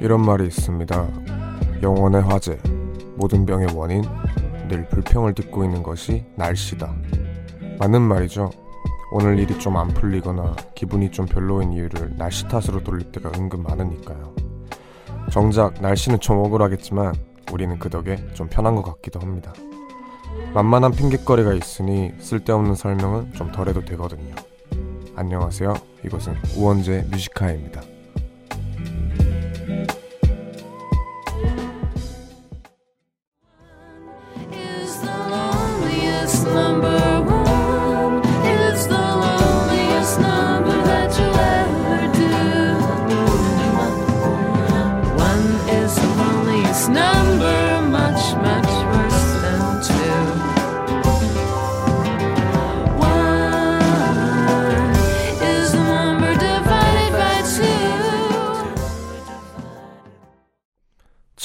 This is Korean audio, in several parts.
이런 말이 있습니다. 영원의 화제, 모든 병의 원인, 늘 불평을 듣고 있는 것이 날씨다. 맞는 말이죠. 오늘 일이 좀 안 풀리거나 기분이 좀 별로인 이유를 날씨 탓으로 돌릴 때가 은근 많으니까요. 정작 날씨는 좀 억울하겠지만 우리는 그 덕에 좀 편한 것 같기도 합니다. 만만한 핑곗거리가 있으니 쓸데없는 설명은 좀 덜해도 되거든요. 안녕하세요. 이것은 우원재 뮤지카입니다.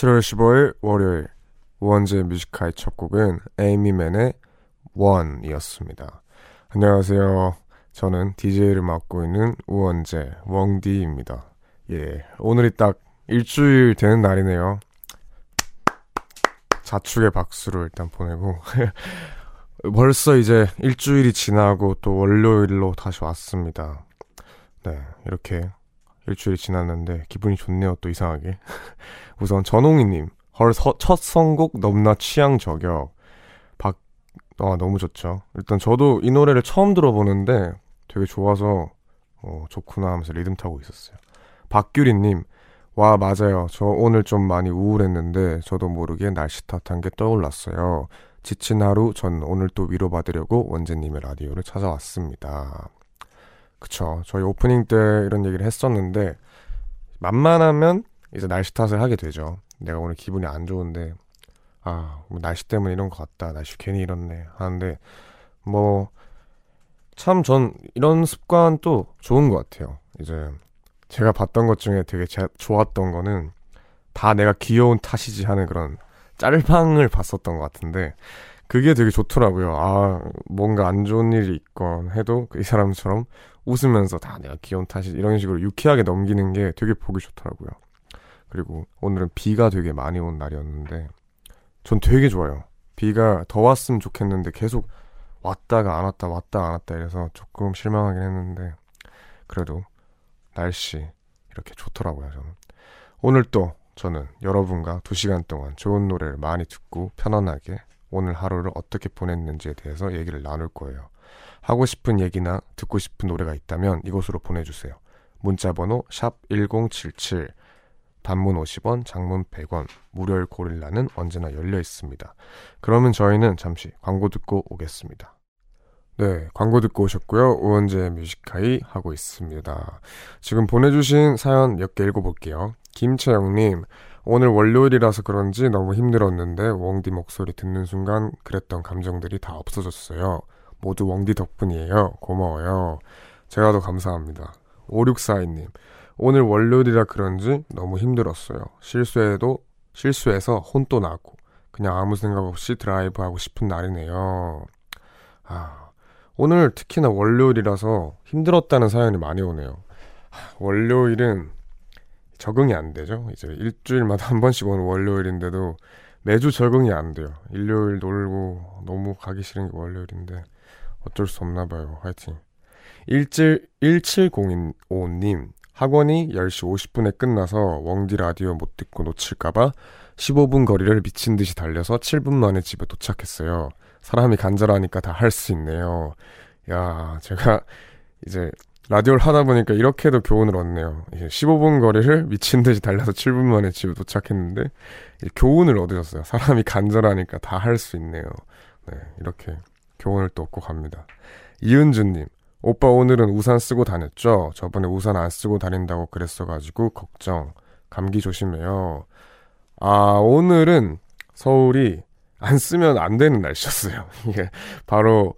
7월 15일 월요일 우원재 뮤지카의 첫 곡은 에이미맨의 원이었습니다. 안녕하세요. 저는 DJ를 맡고 있는 우원재 웡디입니다. 예, 오늘이 딱 일주일 되는 날이네요. 자축의 박수를 일단 보내고 벌써 이제 일주일이 지나고 또 월요일로 다시 왔습니다. 네, 이렇게 일주일이 지났는데 기분이 좋네요. 또 이상하게. 우선 전홍이님 헐 서- 첫 선곡 넘나 취향 저격 박 아, 너무 좋죠. 일단 저도 이 노래를 처음 들어보는데 되게 좋아서 어, 좋구나 하면서 리듬 타고 있었어요. 박규리님 와 맞아요. 저 오늘 좀 많이 우울했는데 저도 모르게 날씨 탓한 게 떠올랐어요. 지친 하루 전 오늘 또 위로받으려고 원재님의 라디오를 찾아왔습니다. 그쵸. 저희 오프닝 때 이런 얘기를 했었는데 만만하면 이제 날씨 탓을 하게 되죠. 내가 오늘 기분이 안 좋은데 아, 뭐 날씨 때문에 이런 것 같다. 날씨 괜히 이렇네. 하는데 뭐 참 전 이런 습관 또 좋은 것 같아요. 이제 제가 봤던 것 중에 되게 제, 좋았던 거는 다 내가 귀여운 탓이지 하는 그런 짤방을 봤었던 것 같은데 그게 되게 좋더라고요. 아, 뭔가 안 좋은 일이 있건 해도 이 사람처럼 웃으면서 다 내가 귀여운 탓이 이런 식으로 유쾌하게 넘기는 게 되게 보기 좋더라고요. 그리고 오늘은 비가 되게 많이 온 날이었는데 전 되게 좋아요. 비가 더 왔으면 좋겠는데 계속 왔다가 안 왔다 왔다 안 왔다 이래서 조금 실망하긴 했는데 그래도 날씨 이렇게 좋더라고요 저는. 오늘 또 저는 여러분과 2시간 동안 좋은 노래를 많이 듣고 편안하게 오늘 하루를 어떻게 보냈는지에 대해서 얘기를 나눌 거예요. 하고 싶은 얘기나 듣고 싶은 노래가 있다면 이곳으로 보내주세요. 문자번호 샵 1077 단문 50원, 장문 100원, 무료일 고릴라는 언제나 열려 있습니다. 그러면 저희는 잠시 광고 듣고 오겠습니다. 네, 광고 듣고 오셨고요. 우원재 뮤직하이 하고 있습니다. 지금 보내주신 사연 몇 개 읽어볼게요. 김채영님, 오늘 월요일이라서 그런지 너무 힘들었는데 웡디 목소리 듣는 순간 그랬던 감정들이 다 없어졌어요. 모두 웡디 덕분이에요. 고마워요. 제가 더 감사합니다. 5642님, 오늘 월요일이라 그런지 너무 힘들었어요. 실수해도 실수해서 혼도 나고 그냥 아무 생각 없이 드라이브 하고 싶은 날이네요. 아, 오늘 특히나 월요일이라서 힘들었다는 사연이 많이 오네요. 하, 월요일은 적응이 안 되죠. 이제 일주일마다 한 번씩 오는 월요일인데도 매주 적응이 안 돼요. 일요일 놀고 너무 가기 싫은 게 월요일인데 어쩔 수 없나 봐요. 화이팅. 170205님 학원이 10시 50분에 끝나서 웡디 라디오 못 듣고 놓칠까봐 15분 거리를 미친 듯이 달려서 7분 만에 집에 도착했어요. 사람이 간절하니까 다 할 수 있네요. 야, 제가 이제 라디오를 하다 보니까 이렇게도 교훈을 얻네요. 이제 15분 거리를 미친 듯이 달려서 7분 만에 집에 도착했는데 교훈을 얻으셨어요. 사람이 간절하니까 다 할 수 있네요. 네, 이렇게 교훈을 또 얻고 갑니다. 이은주님, 오빠 오늘은 우산 쓰고 다녔죠? 저번에 우산 안 쓰고 다닌다고 그랬어가지고 걱정. 감기 조심해요. 아, 오늘은 서울이 안 쓰면 안 되는 날씨였어요. 이게 바로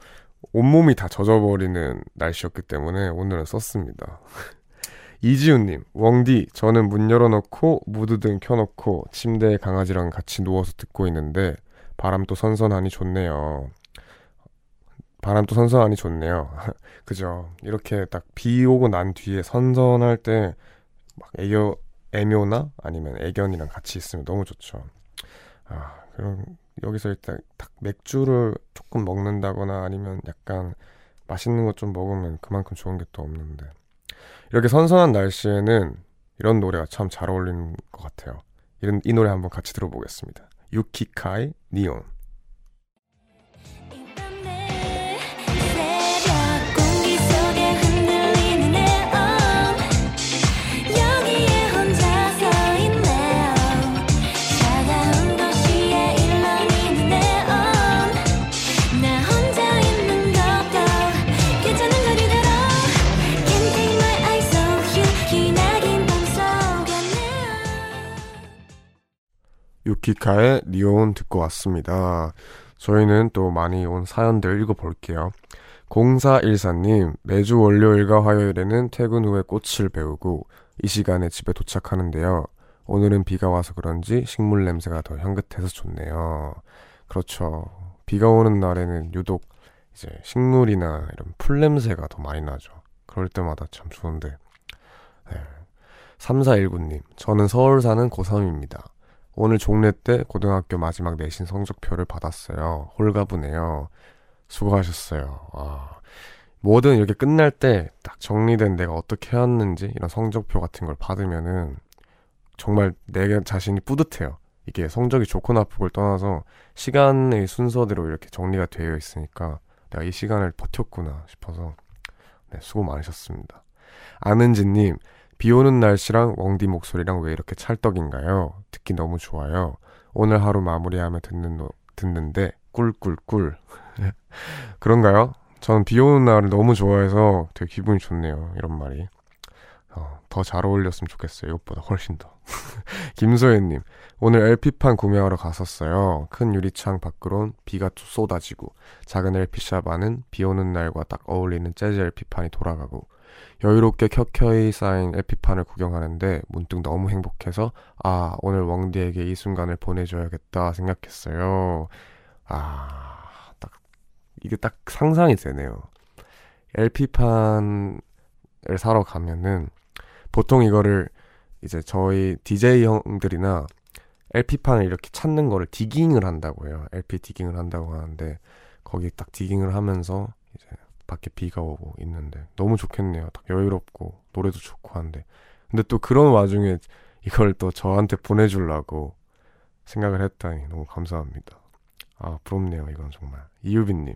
온몸이 다 젖어버리는 날씨였기 때문에 오늘은 썼습니다. 이지훈님, 웡디, 저는 문 열어놓고 무드등 켜놓고 침대에 강아지랑 같이 누워서 듣고 있는데 바람도 선선하니 좋네요. 바람도 선선하니 좋네요. 그죠. 이렇게 딱 비 오고 난 뒤에 선선할 때 막 애교, 애묘나 아니면 애견이랑 같이 있으면 너무 좋죠. 아, 그럼 여기서 일단 딱 맥주를 조금 먹는다거나 아니면 약간 맛있는 것 좀 먹으면 그만큼 좋은 게 또 없는데. 이렇게 선선한 날씨에는 이런 노래가 참 잘 어울리는 것 같아요. 이런, 이 노래 한번 같이 들어보겠습니다. 유키카이 니온. 유키카의 니온 듣고 왔습니다. 저희는 또 많이 온 사연들 읽어볼게요. 0414님, 매주 월요일과 화요일에는 퇴근 후에 꽃을 배우고 이 시간에 집에 도착하는데요. 오늘은 비가 와서 그런지 식물 냄새가 더 향긋해서 좋네요. 그렇죠. 비가 오는 날에는 유독 이제 식물이나 이런 풀 냄새가 더 많이 나죠. 그럴 때마다 참 좋은데. 네. 3419님, 저는 서울 사는 고3입니다. 오늘 종례 때 고등학교 마지막 내신 성적표를 받았어요. 홀가분해요. 수고하셨어요. 아, 뭐든 이렇게 끝날 때 딱 정리된 내가 어떻게 해왔는지 이런 성적표 같은 걸 받으면은 정말 내 자신이 뿌듯해요. 이게 성적이 좋고 나쁘고를 떠나서 시간의 순서대로 이렇게 정리가 되어 있으니까 내가 이 시간을 버텼구나 싶어서 네, 수고 많으셨습니다. 아는지님, 비 오는 날씨랑 웡디 목소리랑 왜 이렇게 찰떡인가요? 듣기 너무 좋아요. 오늘 하루 마무리하며 듣는 노, 듣는데 꿀꿀꿀. 그런가요? 저는 비 오는 날을 너무 좋아해서 되게 기분이 좋네요. 이런 말이. 어, 더잘 어울렸으면 좋겠어요. 이것보다 훨씬 더. 김소연님, 오늘 LP판 구매하러 갔었어요. 큰 유리창 밖으론 비가 쏟아지고, 작은 LP샵 안은 비 오는 날과 딱 어울리는 재즈 LP판이 돌아가고, 여유롭게 켜켜이 쌓인 LP판을 구경하는데 문득 너무 행복해서 아 오늘 웡디에게 이 순간을 보내줘야겠다 생각했어요. 아 딱 이게 딱 상상이 되네요. LP판을 사러 가면은 보통 이거를 이제 저희 DJ 형들이나 LP판을 이렇게 찾는 거를 디깅을 한다고 해요. LP 디깅을 한다고 하는데 거기 딱 디깅을 하면서 밖에 비가 오고 있는데 너무 좋겠네요. 딱 여유롭고 노래도 좋고 한데 근데 또 그런 와중에 이걸 또 저한테 보내주려고 생각을 했다니 너무 감사합니다. 아 부럽네요 이건 정말 이유빈님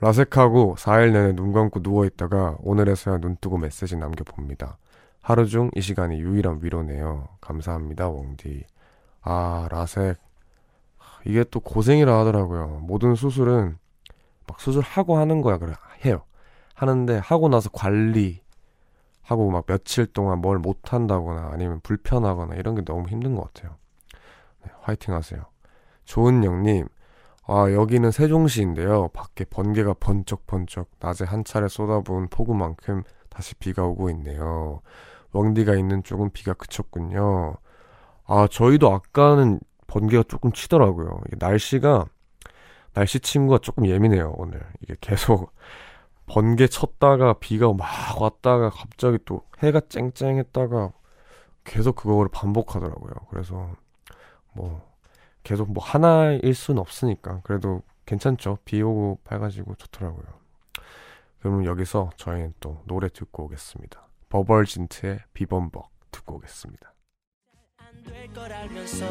라섹하고 4일 내내 눈 감고 누워있다가 오늘에서야 눈 뜨고 메시지 남겨봅니다. 하루 중 이 시간이 유일한 위로네요. 감사합니다 웡디. 아 라섹 이게 또 고생이라 하더라고요. 모든 수술은 막 수술하고 하는 거야 그래 해요. 하는데 하고 나서 관리 하고 막 며칠 동안 뭘 못 한다거나 아니면 불편하거나 이런 게 너무 힘든 것 같아요. 네, 화이팅 하세요. 조은영님, 아, 여기는 세종시인데요. 밖에 번개가 번쩍번쩍 낮에 한 차례 쏟아부은 폭우만큼 다시 비가 오고 있네요. 웡디가 있는 쪽은 비가 그쳤군요. 아, 저희도 아까는 번개가 조금 치더라고요. 이게 날씨가, 날씨 친구가 조금 예민해요, 오늘. 이게 계속 번개 쳤다가 비가 막 왔다가 갑자기 또 해가 쨍쨍했다가 계속 그거를 반복하더라고요. 그래서 뭐 계속 뭐 하나일 수는 없으니까 그래도 괜찮죠. 비 오고 밝아지고 좋더라고요. 그러면 여기서 저희는 또 노래 듣고 오겠습니다. 버벌진트의 비범벅 듣고 오겠습니다. 안될걸 알면서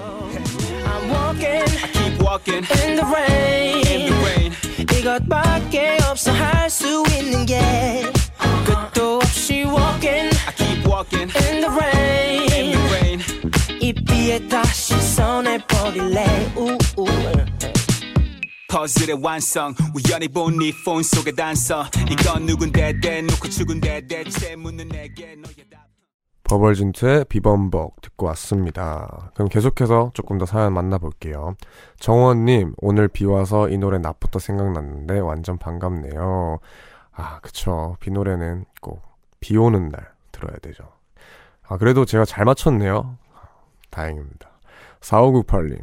I'm walking I keep walking in the rain, in the rain. 이것밖에 없어 할 수 있는 게 끝도 없이 walking I keep walking in the in rain the rain. 이 비에 다시 손해버릴래 우우 퍼즐의 완성 우연히 본 네 폰 속의 단서 이건 누군데 대놓고 죽은데 대체 묻는 내게 너의 답 버벌진트의 비범벅 듣고 왔습니다. 그럼 계속해서 조금 더 사연 만나볼게요. 정원님, 오늘 비 와서 이 노래 낮부터 생각났는데 완전 반갑네요. 아, 그쵸. 비 노래는 꼭 비 오는 날 들어야 되죠. 아, 그래도 제가 잘 맞췄네요. 다행입니다. 4598님,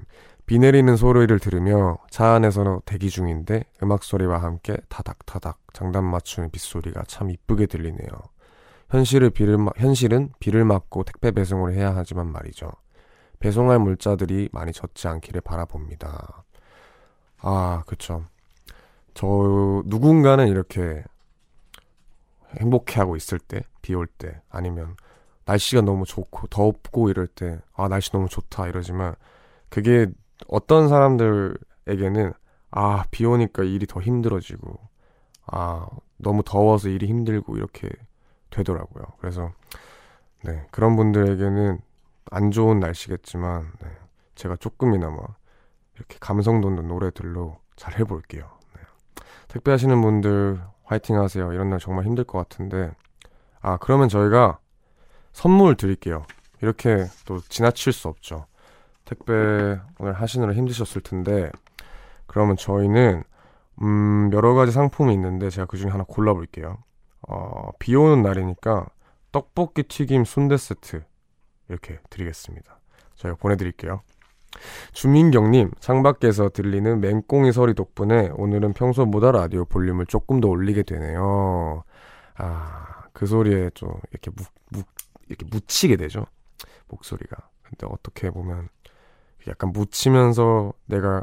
비 내리는 소리를 들으며 차 안에서 대기 중인데 음악 소리와 함께 타닥타닥 장단 맞추는 빗소리가 참 이쁘게 들리네요. 현실을 비를 마- 현실은 비를 맞고 택배 배송을 해야 하지만 말이죠. 배송할 물자들이 많이 젖지 않기를 바라봅니다. 아, 그쵸. 저 누군가는 이렇게 행복해하고 있을 때, 비 올 때, 아니면 날씨가 너무 좋고 덥고 이럴 때, 아 날씨 너무 좋다 이러지만 그게 어떤 사람들에게는 아 비 오니까 일이 더 힘들어지고, 아 너무 더워서 일이 힘들고 이렇게 되더라고요. 그래서 네 그런 분들에게는 안 좋은 날씨겠지만 네, 제가 조금이나마 이렇게 감성 돋는 노래들로 잘 해볼게요. 네. 택배 하시는 분들 화이팅 하세요. 이런 날 정말 힘들 것 같은데 아 그러면 저희가 선물 드릴게요. 이렇게 또 지나칠 수 없죠. 택배 오늘 하시느라 힘드셨을 텐데 그러면 저희는 음 여러 가지 상품이 있는데 제가 그 중에 하나 골라볼게요. 어, 비 오는 날이니까 떡볶이 튀김 순대 세트 이렇게 드리겠습니다. 저희가 보내드릴게요. 주민경님, 창밖에서 들리는 맹꽁이 소리 덕분에 오늘은 평소보다 라디오 볼륨을 조금 더 올리게 되네요. 아, 그 소리에 좀 이렇게 묵, 묵, 이렇게 묻히게 되죠. 목소리가. 근데 어떻게 보면 약간 묻히면서 내가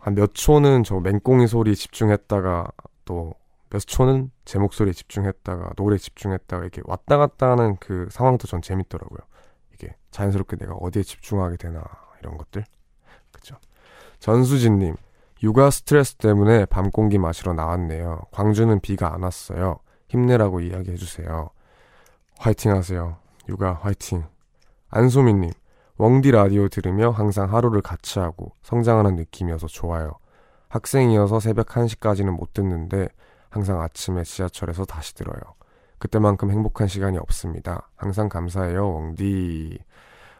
한 몇 초는 저 맹꽁이 소리 집중했다가 또 몇 초는 제 목소리에 집중했다가 노래에 집중했다가 이렇게 왔다 갔다 하는 그 상황도 전 재밌더라고요. 이게 자연스럽게 내가 어디에 집중하게 되나 이런 것들. 그죠. 전수진님, 육아 스트레스 때문에 밤 공기 마시러 나왔네요. 광주는 비가 안 왔어요. 힘내라고 이야기해주세요. 화이팅 하세요. 육아 화이팅. 안소민님, 웡디 라디오 들으며 항상 하루를 같이 하고 성장하는 느낌이어서 좋아요. 학생이어서 새벽 1시까지는 못 듣는데 항상 아침에 지하철에서 다시 들어요. 그때만큼 행복한 시간이 없습니다. 항상 감사해요, 웡디.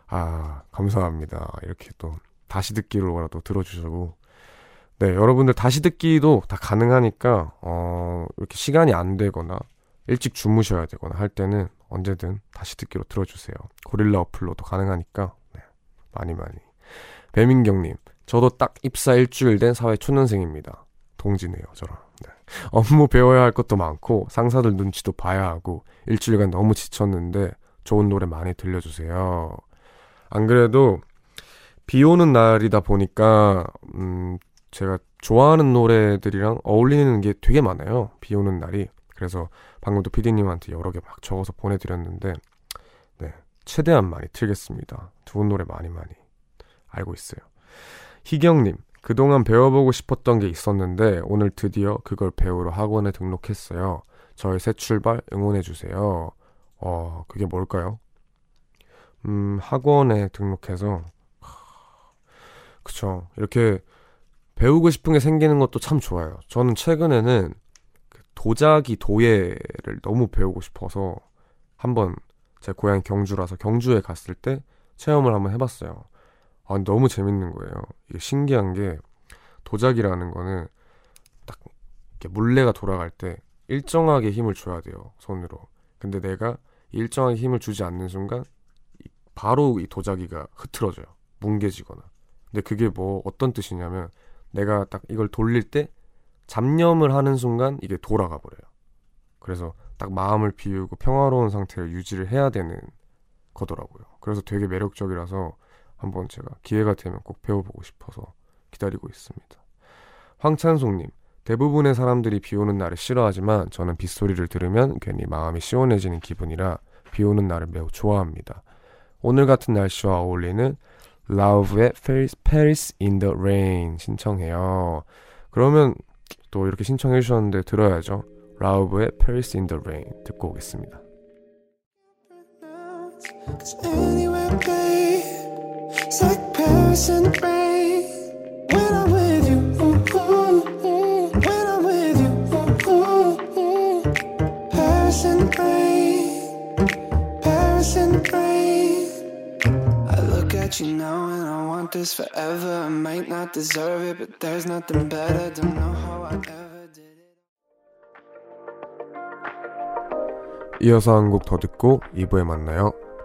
아, 감사합니다. 이렇게 또 다시 듣기로라도 들어주시고. 네, 여러분들 다시 듣기도 다 가능하니까, 어, 이렇게 시간이 안 되거나, 일찍 주무셔야 되거나 할 때는 언제든 다시 듣기로 들어주세요. 고릴라 어플로도 가능하니까, 네, 많이 많이. 배민경님, 저도 딱 입사 일주일 된 사회 초년생입니다. 동지네요, 저랑. 네. 업무 배워야 할 것도 많고, 상사들 눈치도 봐야 하고, 일주일간 너무 지쳤는데, 좋은 노래 많이 들려주세요. 안 그래도, 비 오는 날이다 보니까, 음, 제가 좋아하는 노래들이랑 어울리는 게 되게 많아요. 비 오는 날이. 그래서 방금도 PD님한테 여러 개 막 적어서 보내드렸는데, 네. 최대한 많이 틀겠습니다. 좋은 노래 많이 많이 알고 있어요. 희경님, 그동안 배워보고 싶었던 게 있었는데, 오늘 드디어 그걸 배우러 학원에 등록했어요. 저의 새 출발 응원해주세요. 어, 그게 뭘까요? 음, 학원에 등록해서, 하, 그쵸. 이렇게 배우고 싶은 게 생기는 것도 참 좋아요. 저는 최근에는 그 도자기 도예를 너무 배우고 싶어서 한번 제 고향 경주라서 경주에 갔을 때 체험을 한번 해봤어요. 아, 너무 재밌는 거예요. 이게 신기한 게 도자기라는 거는 딱 이렇게 물레가 돌아갈 때 일정하게 힘을 줘야 돼요. 손으로. 근데 내가 일정하게 힘을 주지 않는 순간 이- 바로 이 도자기가 흐트러져요. 뭉개지거나. 근데 그게 뭐 어떤 뜻이냐면 내가 딱 이걸 돌릴 때 잡념을 하는 순간 이게 돌아가 버려요. 그래서 딱 마음을 비우고 평화로운 상태를 유지를 해야 되는 거더라고요. 그래서 되게 매력적이라서 한번 제가 기회가 되면 꼭 배워보고 싶어서 기다리고 있습니다. 황찬송님, 대부분의 사람들이 비 오는 날을 싫어하지만 저는 빗소리를 들으면 괜히 마음이 시원해지는 기분이라 비 오는 날을 매우 좋아합니다. 오늘 같은 날씨와 어울리는 Love의 Paris, in the Rain 신청해요. 그러면 또 이렇게 신청해 주셨는데 들어야죠. 라우브의 Paris in the Rain 듣고 오겠습니다. Like Paris in the rain. When I'm with you, ooh, ooh, ooh. when I'm with you, ooh, ooh, ooh. Paris in the rain, Paris in the rain. I look at you now and I want this forever. I might not deserve it, but there's nothing better. Don't know how I ever did it. 이어서 한 곡 더 듣고 2부에 만나요.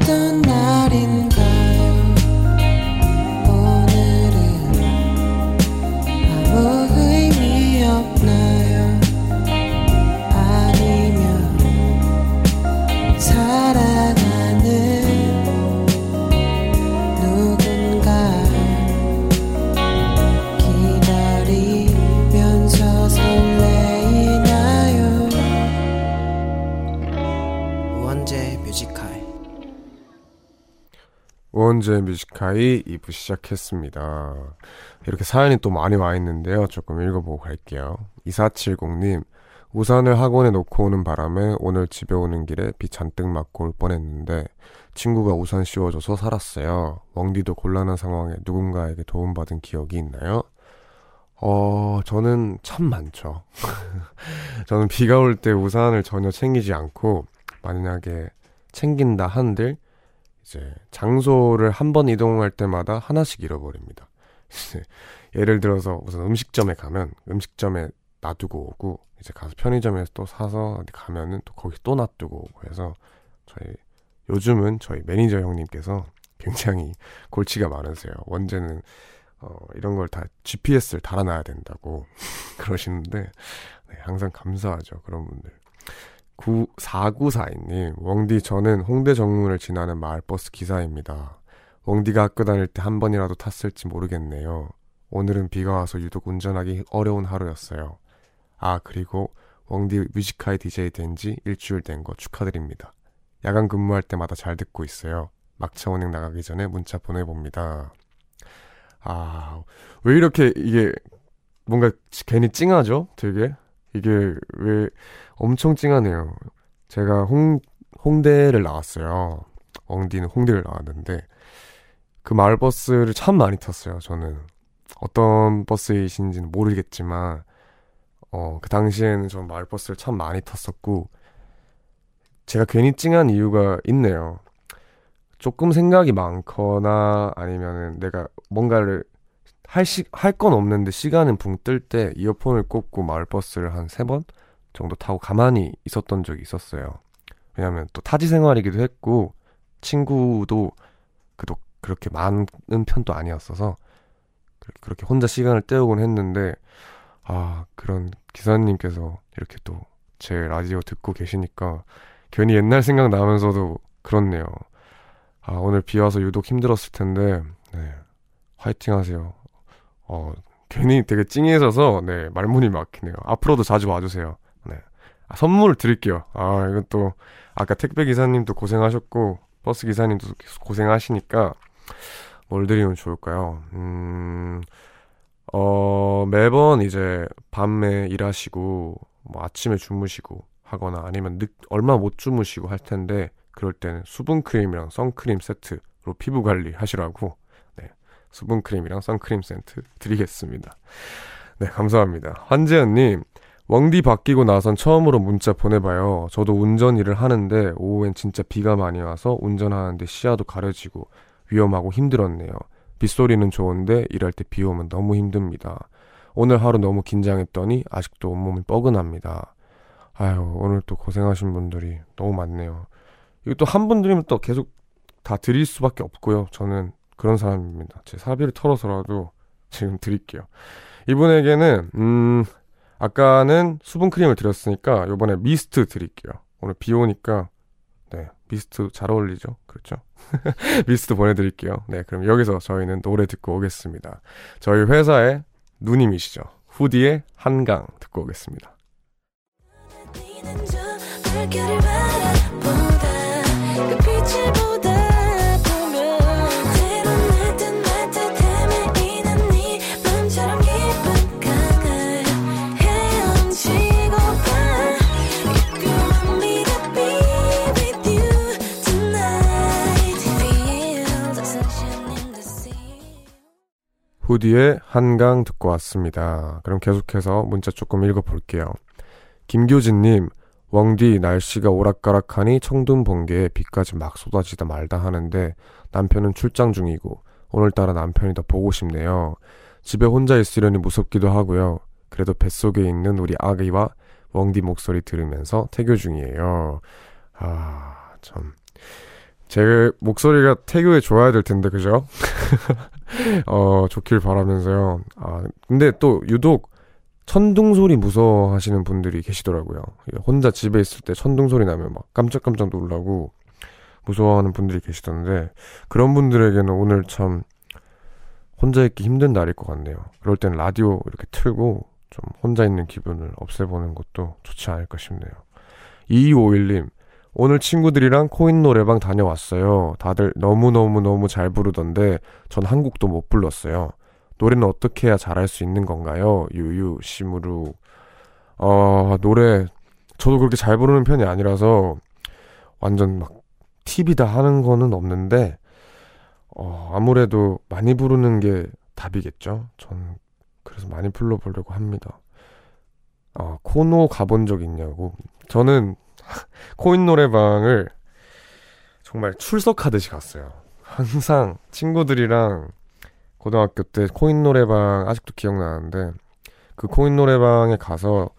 어떤 원제 뮤지카이 2부 시작했습니다. 이렇게 사연이 또 많이 와 있는데요. 조금 읽어보고 갈게요. 2470님, 우산을 학원에 놓고 오는 바람에 오늘 집에 오는 길에 비 잔뜩 맞고 올 뻔했는데 친구가 우산 씌워줘서 살았어요. 웡디도 곤란한 상황에 누군가에게 도움받은 기억이 있나요? 어, 저는 참 많죠. 저는 비가 올 때 우산을 전혀 챙기지 않고 만약에 챙긴다 한들 이제 장소를 한 번 이동할 때마다 하나씩 잃어버립니다. 예를 들어서 무슨 음식점에 가면 음식점에 놔두고 오고 이제 가서 편의점에서 또 사서 가면은 또 거기 또 놔두고 오고 해서 저희 요즘은 저희 매니저 형님께서 굉장히 골치가 많으세요. 원제는 어, 이런 걸 다 GPS를 달아놔야 된다고 그러시는데 네, 항상 감사하죠 그런 분들. 9, 4942님, 웡디 저는 홍대 정문을 지나는 마을버스 기사입니다. 웡디가 학교 다닐 때 한 번이라도 탔을지 모르겠네요. 오늘은 비가 와서 유독 운전하기 어려운 하루였어요. 아, 그리고 웡디 뮤지카이 DJ 된 지 일주일 된 거 축하드립니다. 야간 근무할 때마다 잘 듣고 있어요. 막차 운행 나가기 전에 문자 보내봅니다. 아, 왜 이렇게 이게 뭔가 괜히 찡하죠? 되게? 이게 왜 엄청 찡하네요. 제가 홍, 홍대를 나왔어요. 엉디는 홍대를 나왔는데, 그 마을버스를 참 많이 탔어요, 저는. 어떤 버스이신지는 모르겠지만, 어, 그 당시에는 전 마을버스를 참 많이 탔었고, 제가 괜히 찡한 이유가 있네요. 조금 생각이 많거나 아니면은 내가 뭔가를 할 시, 할 건 없는데 시간은 붕 뜰 때 이어폰을 꽂고 마을버스를 한 세 번 정도 타고 가만히 있었던 적이 있었어요. 왜냐면 또 타지 생활이기도 했고, 친구도 그도 그렇게 많은 편도 아니었어서, 그렇게 혼자 시간을 때우곤 했는데, 아, 그런 기사님께서 이렇게 또 제 라디오 듣고 계시니까 괜히 옛날 생각 나면서도 그렇네요. 아, 오늘 비 와서 유독 힘들었을 텐데, 네. 화이팅 하세요. 어, 괜히 되게 찡해져서, 네, 말문이 막히네요. 앞으로도 자주 와주세요. 네. 아, 선물 드릴게요. 아, 이건 또, 아까 택배 기사님도 고생하셨고, 버스 기사님도 고생하시니까, 뭘 드리면 좋을까요? 음, 어, 매번 이제 밤에 일하시고, 뭐 아침에 주무시고 하거나 아니면 늦, 얼마 못 주무시고 할 텐데, 그럴 때는 수분크림이랑 선크림 세트로 피부 관리 하시라고, 네. 수분크림이랑 선크림 세트 드리겠습니다. 네, 감사합니다. 환재현님, 웡디 바뀌고 나선 처음으로 문자 보내봐요. 저도 운전 일을 하는데 오후엔 진짜 비가 많이 와서 운전하는데 시야도 가려지고 위험하고 힘들었네요. 빗소리는 좋은데 일할 때 비 오면 너무 힘듭니다. 오늘 하루 너무 긴장했더니 아직도 온몸이 뻐근합니다. 아유, 오늘 또 고생하신 분들이 너무 많네요. 이거 또 한 분 드리면 또 계속 다 드릴 수밖에 없고요. 저는 그런 사람입니다. 제 사비를 털어서라도 지금 드릴게요. 이분에게는 음 아까는 수분 크림을 드렸으니까 요번에 미스트 드릴게요. 오늘 비 오니까 네 미스트 잘 어울리죠? 그렇죠? 미스트 보내드릴게요. 네 그럼 여기서 저희는 노래 듣고 오겠습니다. 저희 회사의 누님이시죠. 후디의 한강 듣고 오겠습니다. 그 빛을 보다 후디의 한강 듣고 왔습니다. 그럼 계속해서 문자 조금 읽어볼게요. 김교진님, 왕디 날씨가 오락가락하니 청둔 번개에 비까지 막 쏟아지다 말다 하는데 남편은 출장 중이고 오늘따라 남편이 더 보고 싶네요. 집에 혼자 있으려니 무섭기도 하고요. 그래도 뱃속에 있는 우리 아기와 왕디 목소리 들으면서 태교 중이에요. 아, 참. 제 목소리가 태교에 좋아야 될 텐데, 그죠? 어, 좋길 바라면서요. 아, 근데 또 유독 천둥 소리 무서워하시는 분들이 계시더라고요. 혼자 집에 있을 때 천둥 소리 나면 막 깜짝깜짝 놀라고 무서워하는 분들이 계시던데, 그런 분들에게는 오늘 참 혼자 있기 힘든 날일 것 같네요. 그럴 땐 라디오 이렇게 틀고 좀 혼자 있는 기분을 없애보는 것도 좋지 않을까 싶네요. 2251님, 오늘 친구들이랑 코인 노래방 다녀왔어요. 다들 너무너무너무 잘 부르던데 전 한 곡도 못 불렀어요. 노래는 어떻게 해야 잘할 수 있는 건가요? 유유, 시무루. 어, 노래, 저도 그렇게 잘 부르는 편이 아니라서 완전 막 팁이다 하는 거는 없는데, 어, 아무래도 많이 부르는 게 답이겠죠? 전 그래서 많이 불러보려고 합니다. 어, 코노 가본 적 있냐고. 저는 코인 노래방을 정말 출석하듯이 갔어요. 항상 친구들이랑 고등학교 때 코인 노래방 아직도 기억나는데 그 코인 노래방에 가서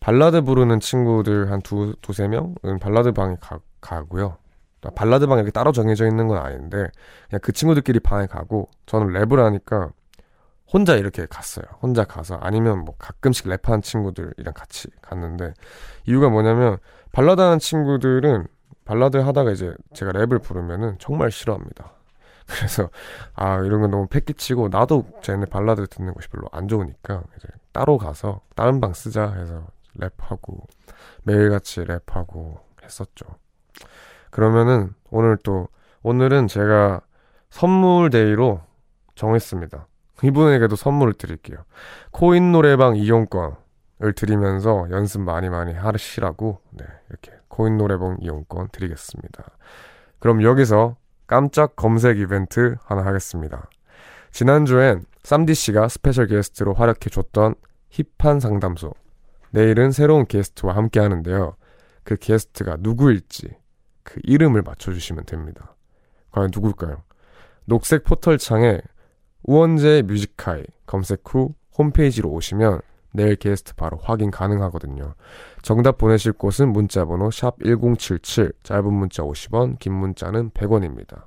발라드 부르는 친구들 한 두, 두세 명은 발라드 방에 가, 가고요. 발라드 방에 이렇게 따로 정해져 있는 건 아닌데 그냥 그 친구들끼리 방에 가고 저는 랩을 하니까 혼자 이렇게 갔어요. 혼자 가서 아니면 뭐 가끔씩 랩하는 친구들이랑 같이 갔는데 이유가 뭐냐면 발라드 하는 친구들은 발라드 하다가 이제 제가 랩을 부르면은 정말 싫어합니다. 그래서 아 이런 건 너무 폐 끼치고 나도 쟤네 발라드 듣는 것이 별로 안 좋으니까 이제 따로 가서 다른 방 쓰자 해서 랩하고 매일같이 랩하고 했었죠. 그러면은 오늘 또 오늘은 제가 선물 day로 정했습니다. 이분에게도 선물을 드릴게요. 코인 노래방 이용권을 드리면서 연습 많이 많이 하시라고 네, 이렇게 코인 노래방 이용권 드리겠습니다. 그럼 여기서 깜짝 검색 이벤트 하나 하겠습니다. 지난주엔 쌈디 씨가 special 게스트로 활약해 줬던 힙한 상담소. 내일은 새로운 게스트와 함께 하는데요. 그 게스트가 누구일지 그 이름을 맞춰주시면 됩니다. 과연 누굴까요? 녹색 포털창에 우원재 Music High 검색 후 홈페이지로 오시면 내일 게스트 바로 확인 가능하거든요. 정답 보내실 곳은 문자번호 샵 1077, 짧은 문자 50원, 긴 문자는 100원입니다.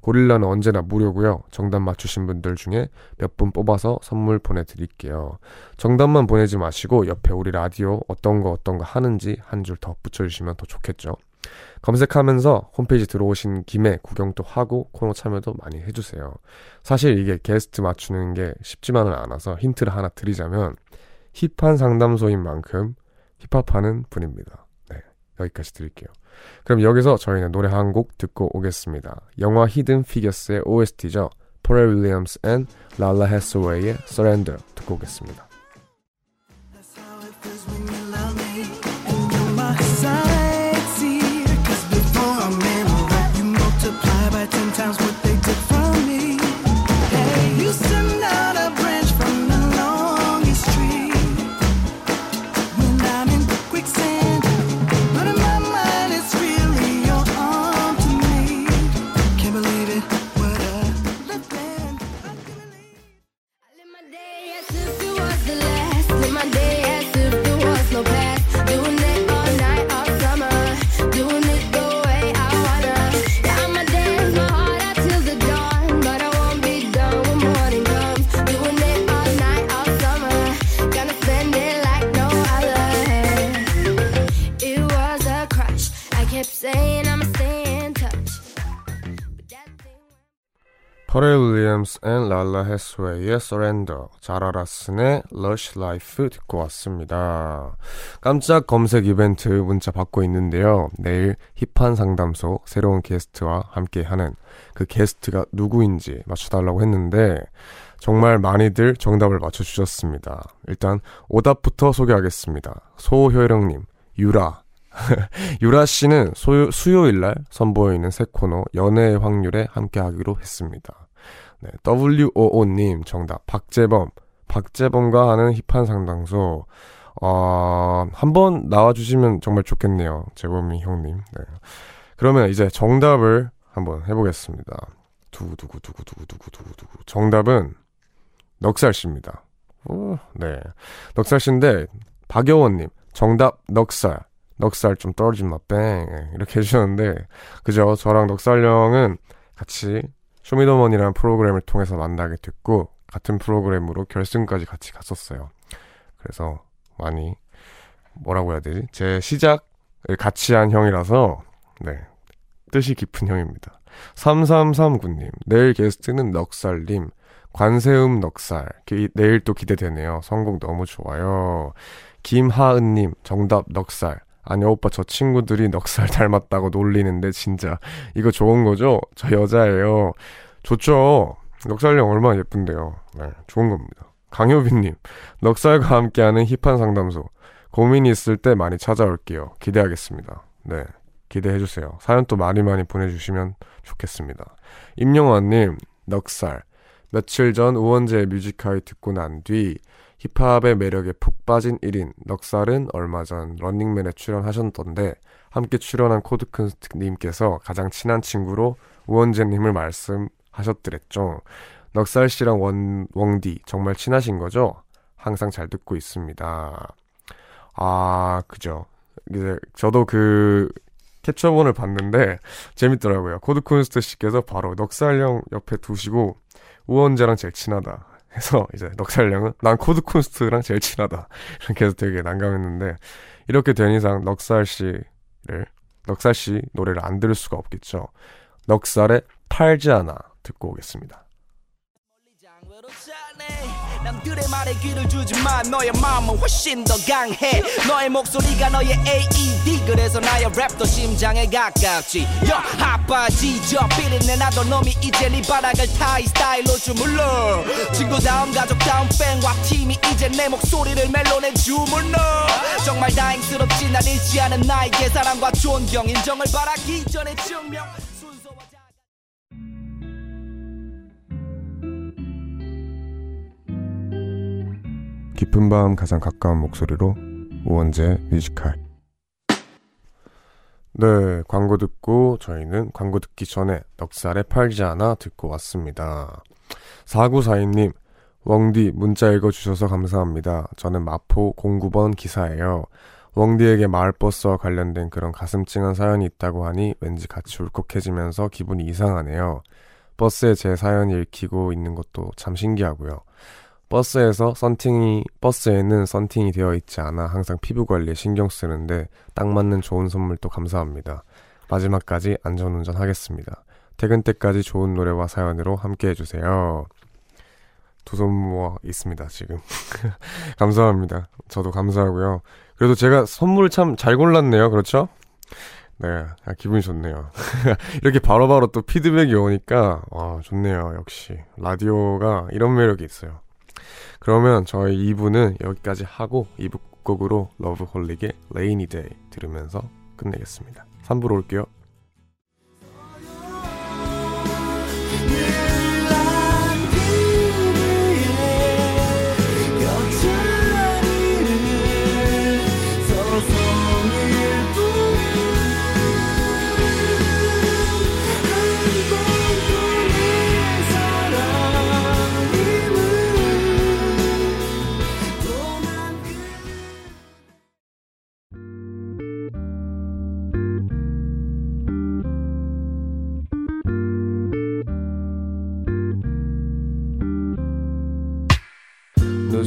고릴라는 언제나 무료고요. 정답 맞추신 분들 중에 몇 분 뽑아서 선물 보내드릴게요. 정답만 보내지 마시고 옆에 우리 라디오 어떤 거 어떤 거 하는지 한 줄 더 붙여주시면 더 좋겠죠. 검색하면서 홈페이지 들어오신 김에 구경도 하고 코너 참여도 많이 해주세요. 사실 이게 게스트 맞추는 게 쉽지만은 않아서 힌트를 하나 드리자면 힙한 상담소인 만큼 힙합하는 분입니다. 네, 여기까지 드릴게요. 그럼 여기서 저희는 노래 한 곡 듣고 오겠습니다. 영화 Hidden Figures의 OST죠. 퍼렐 윌리엄스 and 랄라 해서웨이의 Surrender 듣고 오겠습니다. and 랄라 해서웨이의 Surrender, 자라 라슨의 Lush Life 듣고 왔습니다. 깜짝 검색 이벤트 문자 받고 있는데요. 내일 힙한 상담소 새로운 게스트와 함께하는 그 게스트가 누구인지 맞춰달라고 했는데 정말 많이들 정답을 맞춰주셨습니다. 일단 오답부터 소개하겠습니다. 소효령님, 유라, 유라 씨는 소요, 수요 일 날 선보이는 새 코너 연애의 확률에 함께 하기로 했습니다. 네, WOO님 정답 박재범 박재범과 하는 힙한 상담소 어, 한번 나와주시면 정말 좋겠네요. 재범이 형님. 네. 그러면 이제 정답을 한번 해보겠습니다. 두구두구두구두구두구두구. 정답은 넉살 씨입니다. 오, 네. 넉살 씨인데, 박여원님, 정답 넉살. 넉살 좀 떨어진 맛 뺑. 예, 이렇게 해주셨는데, 그죠? 저랑 넉살 형은 같이 쇼미더머니라는 프로그램을 통해서 만나게 됐고, 같은 프로그램으로 결승까지 같이 갔었어요. 그래서 많이, 뭐라고 해야 되지? 제 시작을 같이 한 형이라서, 네. 뜻이 깊은 형입니다. 3339님, 내일 게스트는 넉살님, 관세음 넉살. 기- 내일 또 기대되네요. 선곡 너무 좋아요. 김하은님, 정답 넉살. 아니, 오빠 저 친구들이 넉살 닮았다고 놀리는데, 진짜. 이거 좋은 거죠? 저 여자예요. 좋죠? 넉살형 얼마나 예쁜데요. 네, 좋은 겁니다. 강효빈님, 넉살과 함께하는 힙한 상담소. 고민이 있을 때 많이 찾아올게요. 기대하겠습니다. 네. 기대해주세요. 사연 또 많이 많이 보내주시면 좋겠습니다. 임영환님, 넉살. 며칠 전 우원재의 뮤직하이 듣고 난 뒤 힙합의 매력에 푹 빠진 1인 넉살은 얼마 전 런닝맨에 출연하셨던데 함께 출연한 코드쿤님께서 가장 친한 친구로 우원재님을 말씀하셨더랬죠. 넉살 씨랑 원, 웡디 정말 친하신 거죠? 항상 잘 듣고 있습니다. 아, 그죠. 이제 저도 그 캡처본을 봤는데 재밌더라고요. 코드쿤스트 씨께서 바로 넉살 형 옆에 두시고 우원재랑 제일 친하다. 해서 이제 넉살형은 난 코드 쿤스트랑 제일 친하다. 이렇게 해서 되게 난감했는데 이렇게 된 이상 넉살 씨를 넉살 씨 노래를 안 들을 수가 없겠죠. 넉살의 팔지 않아 듣고 오겠습니다. 남들의 말에 귀를 주지만 너의 마음은 훨씬 더 강해. 너의 목소리가 너의 AED 그래서 나의 랩도 심장에 가깝지. 여 핫바지저 비린내 나도 놈이 이제 네 바닥을 타이 스타일로 주물러. 친구다움 가족다움 팬과 팀이 이제 내 목소리를 멜론에 주물러. 정말 다행스럽지. 날 잃지 않은 나에게 사랑과 존경 인정을 바라기 전에 증명. 순서와 깊은 밤 가장 가까운 목소리로 우원재 뮤지컬. 네 광고 듣고 저희는 광고 듣기 전에 넉살에 팔지 않아 듣고 왔습니다. 4942님 웡디 문자 읽어주셔서 감사합니다. 저는 마포 09번 기사예요. 웡디에게 마을버스와 관련된 그런 가슴 찡한 사연이 있다고 하니 왠지 같이 울컥해지면서 기분이 이상하네요. 버스에 제 사연이 읽히고 있는 것도 참 신기하고요 버스에서 썬팅이 버스에는 썬팅이 되어 있지 않아 항상 피부 관리에 신경 쓰는데 딱 맞는 좋은 선물 또 감사합니다. 마지막까지 안전운전 하겠습니다. 퇴근 때까지 좋은 노래와 사연으로 함께 해주세요. 두 손 모아 있습니다 지금. 감사합니다. 저도 감사하고요. 그래도 제가 선물을 참잘 골랐네요. 그렇죠? 네, 아, 기분이 좋네요. 이렇게 바로 바로 또 피드백이 오니까 와 좋네요. 역시 라디오가 이런 매력이 있어요. 그러면 저희 2부는 여기까지 하고 2부 곡으로 러브홀릭의 Rainy Day 들으면서 끝내겠습니다. 3부로 올게요.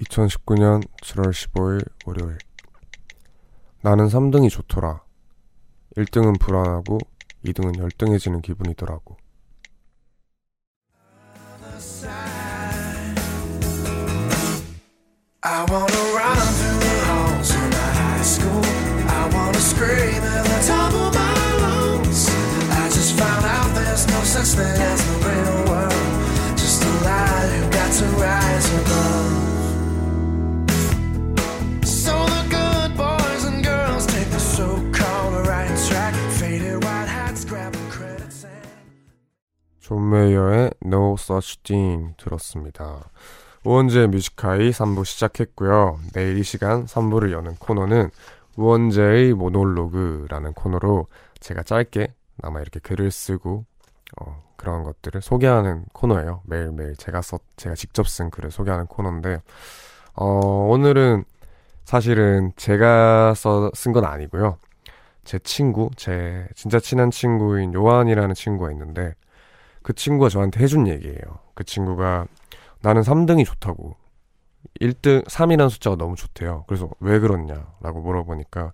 2019년 7월 15일 월요일 나는 3등이 좋더라. 1등은 불안하고 2등은 열등해지는 기분이더라고. 존 메이어의 No Such Thing 들었습니다. 우원재의 Music High 3부 시작했고요. 내일 이 시간 3부를 여는 코너는 우원재의 모놀로그라는 코너로 제가 짧게 아마 이렇게 글을 쓰고 어, 그런 것들을 소개하는 코너예요. 매일매일 제가 써 제가 직접 쓴 글을 소개하는 코너인데 어, 오늘은 사실은 제가 써쓴건 아니고요. 제 친구, 제 진짜 친한 친구인 요한이라는 친구가 있는데 그 친구가 저한테 해준 얘기예요. 그 친구가 나는 3등이 좋다고. 1등, 3이라는 숫자가 너무 좋대요. 그래서 왜 그렇냐라고 물어보니까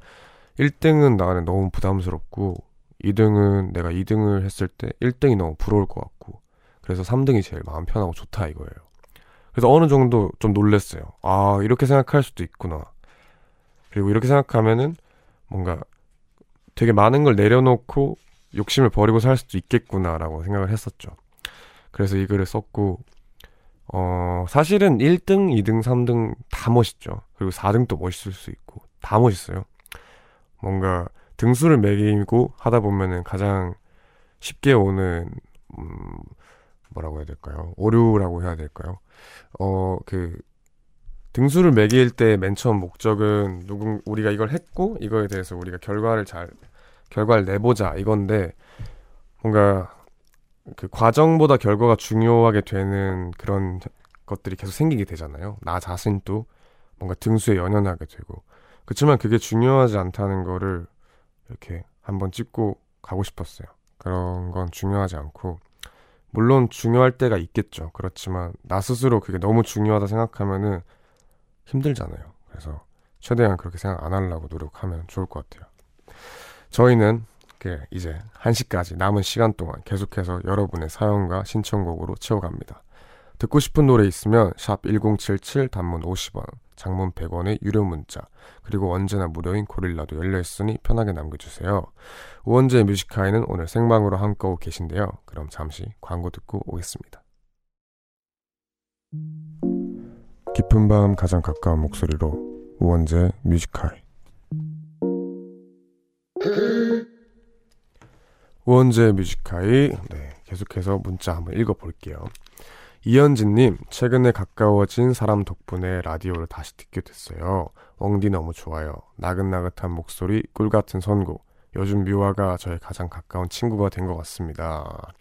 1등은 나는 너무 부담스럽고 2등은 내가 2등을 했을 때 1등이 너무 부러울 것 같고 그래서 3등이 제일 마음 편하고 좋다 이거예요. 그래서 어느 정도 좀 놀랬어요. 아, 이렇게 생각할 수도 있구나. 그리고 이렇게 생각하면은 뭔가 되게 많은 걸 내려놓고 욕심을 버리고 살 수도 있겠구나라고 생각을 했었죠. 그래서 이 글을 썼고, 어, 사실은 1등, 2등, 3등 다 멋있죠. 그리고 4등도 멋있을 수 있고, 다 멋있어요. 뭔가 등수를 매기고 하다 보면은 가장 쉽게 오는, 음, 뭐라고 해야 될까요? 오류라고 해야 될까요? 어, 그, 등수를 매길 때 맨 처음 목적은 누군, 우리가 이걸 했고, 이거에 대해서 우리가 결과를 잘, 결과를 내보자, 이건데, 뭔가, 그 과정보다 결과가 중요하게 되는 그런 것들이 계속 생기게 되잖아요. 나 자신도 뭔가 등수에 연연하게 되고. 그렇지만 그게 중요하지 않다는 거를 이렇게 한번 찍고 가고 싶었어요. 그런 건 중요하지 않고. 물론 중요할 때가 있겠죠. 그렇지만 나 스스로 그게 너무 중요하다 생각하면은 힘들잖아요. 그래서 최대한 그렇게 생각 안 하려고 노력하면 좋을 것 같아요. 저희는 그 이제 1시까지 남은 시간 동안 계속해서 여러분의 사연과 신청곡으로 채워갑니다. 듣고 싶은 노래 있으면 샵1077 단문 50원, 장문 100원의 유료 문자, 그리고 언제나 무료인 고릴라도 열려있으니 편하게 남겨주세요. 우원재의 뮤직하이는 오늘 생방으로 함께하고 계신데요. 그럼 잠시 광고 듣고 오겠습니다. 깊은 밤 가장 가까운 목소리로 우원재 뮤직하이 우원재 뮤직하이 네, 계속해서 문자 한번 읽어볼게요. 이현진님, 최근에 가까워진 사람 덕분에 라디오를 다시 듣게 됐어요. 웡디 너무 좋아요. 나긋나긋한 목소리, 꿀 같은 선곡. 요즘 뮤아가 저의 가장 가까운 친구가 된 것 같습니다.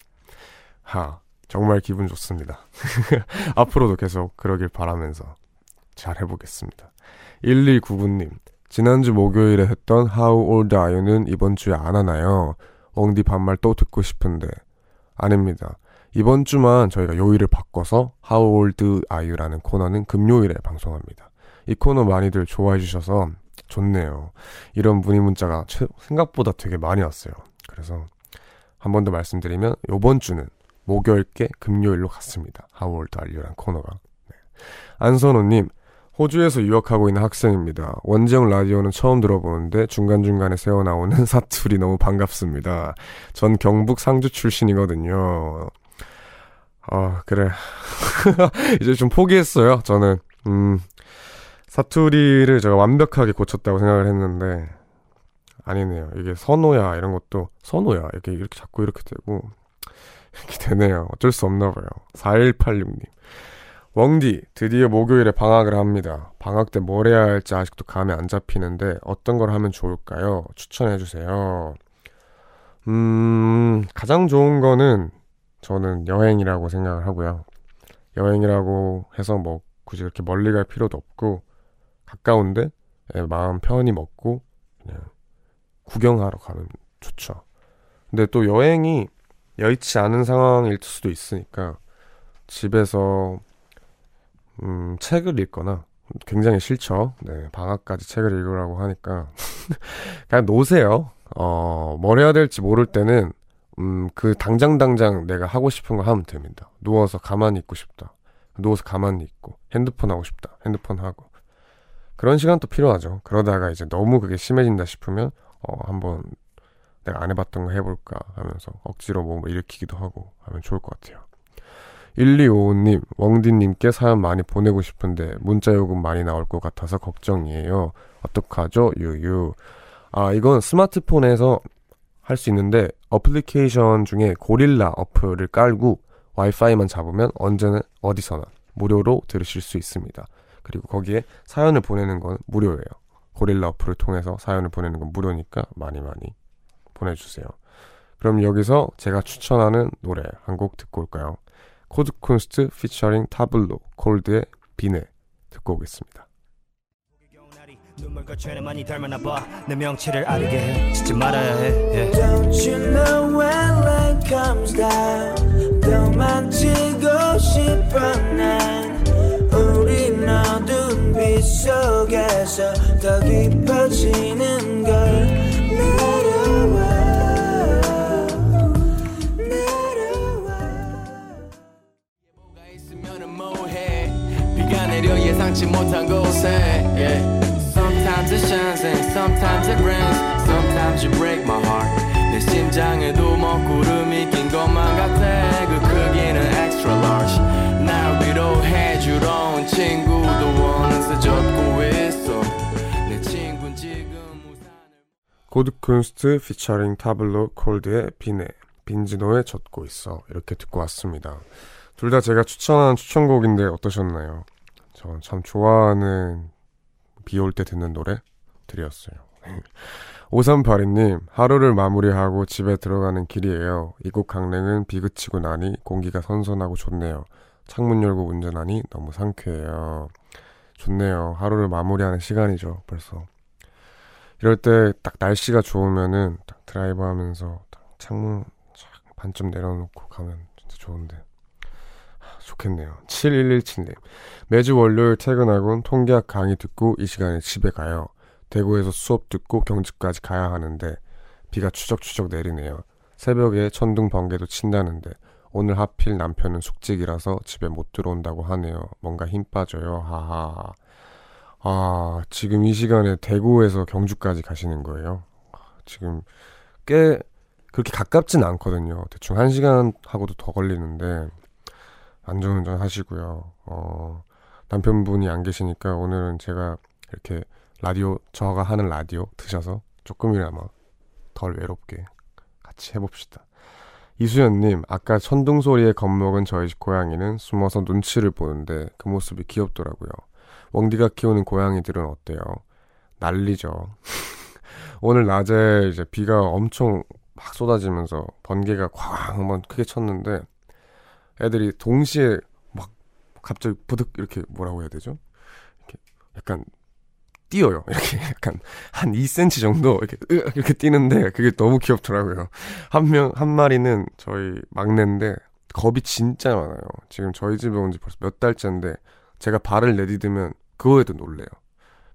하, 정말 기분 좋습니다. 앞으로도 계속 그러길 바라면서 잘 해보겠습니다. 1299님, 지난주 목요일에 했던 How Old Are You는 이번 주에 안 하나요? 웡디 반말 또 듣고 싶은데. 아닙니다. 이번 주만 저희가 요일을 바꿔서 How Old Are You라는 코너는 금요일에 방송합니다. 이 코너 많이들 좋아해 주셔서 좋네요. 이런 문의 문자가 최- 생각보다 되게 많이 왔어요. 그래서 한 번 더 말씀드리면 요번 주는 목요일께 금요일로 갔습니다. How Old Are You라는 코너가. 네. 안선호님, 호주에서 유학하고 있는 학생입니다. 원정 라디오는 처음 들어보는데 중간중간에 새어 나오는 사투리 너무 반갑습니다. 전 경북 상주 출신이거든요. 아, 그래. 이제 좀 포기했어요, 저는. 음, 사투리를 제가 완벽하게 고쳤다고 생각을 했는데, 아니네요. 이게 선호야, 이런 것도, 선호야, 이렇게, 이렇게 자꾸 이렇게 되고, 이렇게 되네요. 어쩔 수 없나 봐요. 4186님. 웡디, 드디어 목요일에 방학을 합니다. 방학 때 뭘 해야 할지 아직도 감이 안 잡히는데 어떤 걸 하면 좋을까요? 추천해 주세요. 음, 가장 좋은 거는 저는 여행이라고 생각을 하고요. 여행이라고 해서 뭐 굳이 그렇게 멀리 갈 필요도 없고 가까운데 예, 마음 편히 먹고 그냥 구경하러 가면 좋죠. 근데 또 여행이 여의치 않은 상황일 수도 있으니까 집에서 음, 책을 읽거나 굉장히 싫죠. 네, 방학까지 책을 읽으라고 하니까 그냥 노세요. 어, 뭘 해야 될지 모를 때는 음, 그 당장 당장 내가 하고 싶은 거 하면 됩니다. 누워서 가만히 있고 싶다. 누워서 가만히 있고 핸드폰 하고 싶다. 핸드폰 하고 그런 시간도 필요하죠. 그러다가 이제 너무 그게 심해진다 싶으면 어, 한번 내가 안 해봤던 거 해볼까 하면서 억지로 뭐 일으키기도 하고 하면 좋을 것 같아요. 1255님, 웡디님께 사연 많이 보내고 싶은데 문자 요금 많이 나올 것 같아서 걱정이에요. 어떡하죠? 유유. 아, 이건 스마트폰에서 할 수 있는데 어플리케이션 중에 고릴라 어플을 깔고 와이파이만 잡으면 언제나 어디서나 무료로 들으실 수 있습니다. 그리고 거기에 사연을 보내는 건 무료예요. 고릴라 어플을 통해서 사연을 보내는 건 무료니까 많이 많이 보내주세요. 그럼 여기서 제가 추천하는 노래 한 곡 듣고 올까요? 코드쿤스트 피처링 타블로 콜드의 비네 듣고 오겠습니다. 눈물과 죄는 많이 닮았나 봐내 명치를 아르게 해. 짓지 말아야 해. yeah. Don't you know when rain comes down 도망치고 싶어 난. 우린 어두운 빛 속에서 더 깊어 코드쿤스트 피처링 타블로 콜드의 비네 빈지노의 젖고 있어 이렇게 듣고 왔습니다. 둘 다 제가 추천한 추천곡인데 어떠셨나요? 저참 좋아하는 비 올 때 듣는 노래들이었어요. 5382님, 하루를 마무리하고 집에 들어가는 길이에요. 이곳 강릉은 비 그치고 나니 공기가 선선하고 좋네요. 창문 열고 운전하니 너무 상쾌해요. 좋네요. 하루를 마무리하는 시간이죠, 벌써. 이럴 때 딱 날씨가 좋으면은 딱 드라이브 하면서 딱 창문 쫙 반쯤 내려놓고 가면 진짜 좋은데. 하, 좋겠네요. 7117님. 매주 월요일 퇴근하곤 통계학 강의 듣고 이 시간에 집에 가요. 대구에서 수업 듣고 경주까지 가야 하는데 비가 추적추적 내리네요. 새벽에 천둥 번개도 친다는데 오늘 하필 남편은 숙직이라서 집에 못 들어온다고 하네요. 뭔가 힘 빠져요. 하하. 아, 지금 이 시간에 대구에서 경주까지 가시는 거예요. 아, 지금 꽤 그렇게 가깝진 않거든요. 대충 한 시간 하고도 더 걸리는데 안전운전 하시고요. 어, 남편분이 안 계시니까 오늘은 제가 이렇게 라디오 저가 하는 라디오 드셔서 조금이나마 덜 외롭게 같이 해봅시다. 이수연님, 아까 천둥 소리에 겁먹은 저희 집 고양이는 숨어서 눈치를 보는데 그 모습이 귀엽더라고요. 웡디가 키우는 고양이들은 어때요? 난리죠. 오늘 낮에 이제 비가 엄청 막 쏟아지면서 번개가 쾅 한번 크게 쳤는데 애들이 동시에 막 갑자기 부득 이렇게 뭐라고 해야 되죠? 이렇게 약간 뛰어요. 이렇게 약간 한 2cm 정도 이렇게 으 이렇게 뛰는데 그게 너무 귀엽더라고요. 한 명 한 마리는 저희 막내인데 겁이 진짜 많아요. 지금 저희 집에 온 지 벌써 몇 달째인데 제가 발을 내디디면 그거에도 놀래요.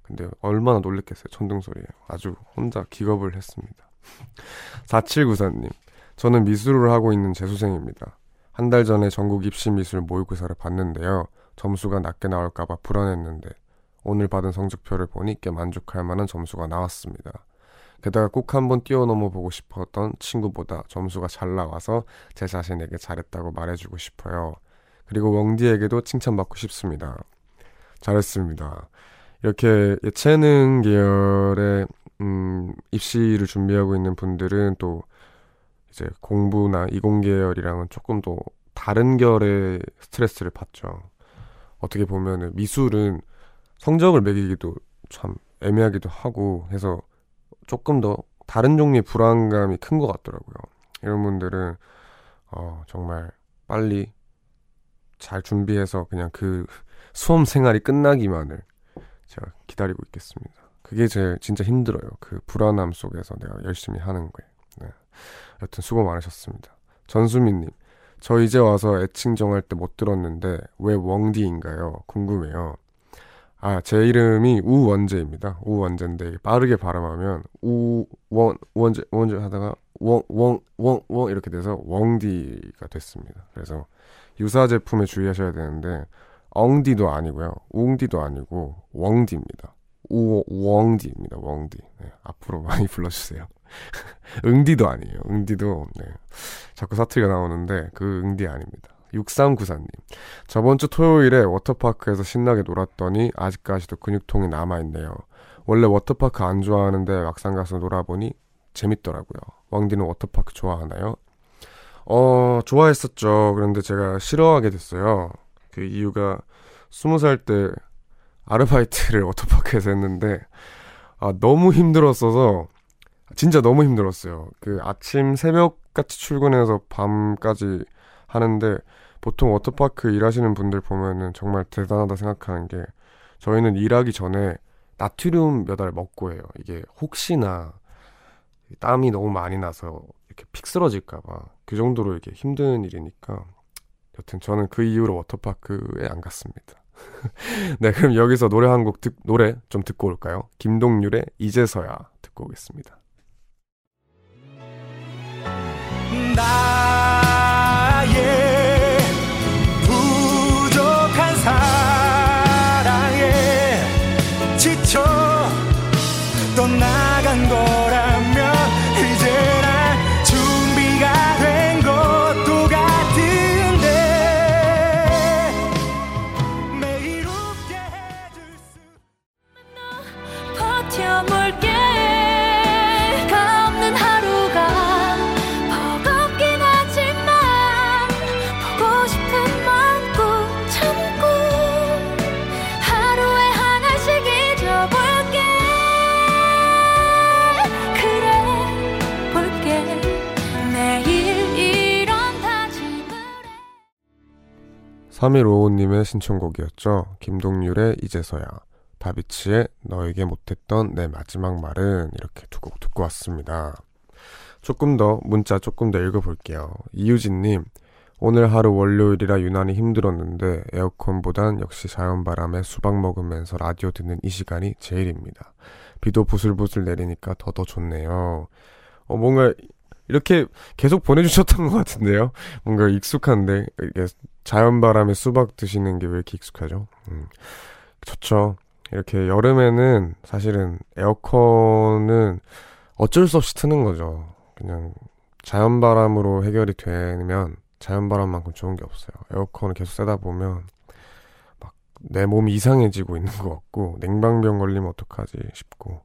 근데 얼마나 놀랬겠어요. 천둥 소리에. 아주 혼자 기겁을 했습니다. 4794님. 저는 미술을 하고 있는 재수생입니다. 한 달 전에 전국 입시 미술 모의고사를 봤는데요. 점수가 낮게 나올까봐 불안했는데 오늘 받은 성적표를 보니 꽤 만족할 만한 점수가 나왔습니다. 게다가 꼭 한번 뛰어넘어 보고 싶었던 친구보다 점수가 잘 나와서 제 자신에게 잘했다고 말해주고 싶어요. 그리고 웡디에게도 칭찬받고 싶습니다. 잘했습니다. 이렇게 예체능 계열의 음, 입시를 준비하고 있는 분들은 또 이제 공부나 이공 계열이랑은 조금 더 다른 결의 스트레스를 받죠. 어떻게 보면은 미술은 성적을 매기기도 참 애매하기도 하고 해서 조금 더 다른 종류의 불안감이 큰 것 같더라고요. 이런 분들은 어, 정말 빨리 잘 준비해서 그냥 그 수험 생활이 끝나기만을 제가 기다리고 있겠습니다. 그게 제일 진짜 힘들어요. 그 불안함 속에서 내가 열심히 하는 거예요. 네. 여튼 수고 많으셨습니다. 전수민님, 저 이제 와서 애칭 정할 때 못 들었는데 왜 웡디인가요? 궁금해요. 아, 제 이름이 우원재입니다. 우원재인데 빠르게 발음하면 우원 원재 원재 하다가 웡 웡 웡 웡 이렇게 돼서 웡디가 됐습니다. 그래서 유사 제품에 주의하셔야 되는데 엉디도 아니고요. 웅디도 아니고 웡디입니다. 우 웡디입니다. 웡디. 네, 앞으로 많이 불러주세요. 응디도 아니에요. 응디도 네. 자꾸 사투리가 나오는데 그 응디 아닙니다. 6394님. 저번 주 토요일에 워터파크에서 신나게 놀았더니 아직까지도 근육통이 남아있네요. 원래 워터파크 안 좋아하는데 막상 가서 놀아보니 재밌더라고요. 왕디는 워터파크 좋아하나요? 어, 좋아했었죠. 그런데 제가 싫어하게 됐어요. 그 이유가 20살 때 아르바이트를 워터파크에서 했는데, 아, 너무 힘들었어서, 진짜 너무 힘들었어요. 그 아침 새벽 같이 출근해서 밤까지 하는데, 보통 워터파크 일하시는 분들 보면은 정말 대단하다 생각하는 게, 저희는 일하기 전에 나트륨 몇 알 먹고 해요. 이게 혹시나 땀이 너무 많이 나서 이렇게 픽 쓰러질까봐 그 정도로 이게 힘든 일이니까 여튼 저는 그 이후로 워터파크에 안 갔습니다. 네, 그럼 여기서 노래 한곡 듣, 노래 좀 듣고 올까요? 김동률의 이제서야 듣고 오겠습니다. 3155님의 신청곡이었죠. 김동률의 이제서야. 다비치의 너에게 못했던 내 마지막 말은 이렇게 두 곡 듣고 왔습니다. 조금 더 문자 조금 더 읽어볼게요. 이유진님 오늘 하루 월요일이라 유난히 힘들었는데 에어컨보단 역시 자연바람에 수박 먹으면서 라디오 듣는 이 시간이 제일입니다. 비도 부슬부슬 내리니까 더더 좋네요. 어 뭔가 이렇게 계속 보내주셨던 것 같은데요. 뭔가 익숙한데 이게 자연바람에 수박 드시는 게 왜 이렇게 익숙하죠? 음, 좋죠. 이렇게 여름에는 사실은 에어컨은 어쩔 수 없이 트는 거죠. 그냥 자연바람으로 해결이 되면 자연바람만큼 좋은 게 없어요. 에어컨을 계속 쓰다 보면 막 내 몸이 이상해지고 있는 것 같고 냉방병 걸리면 어떡하지 싶고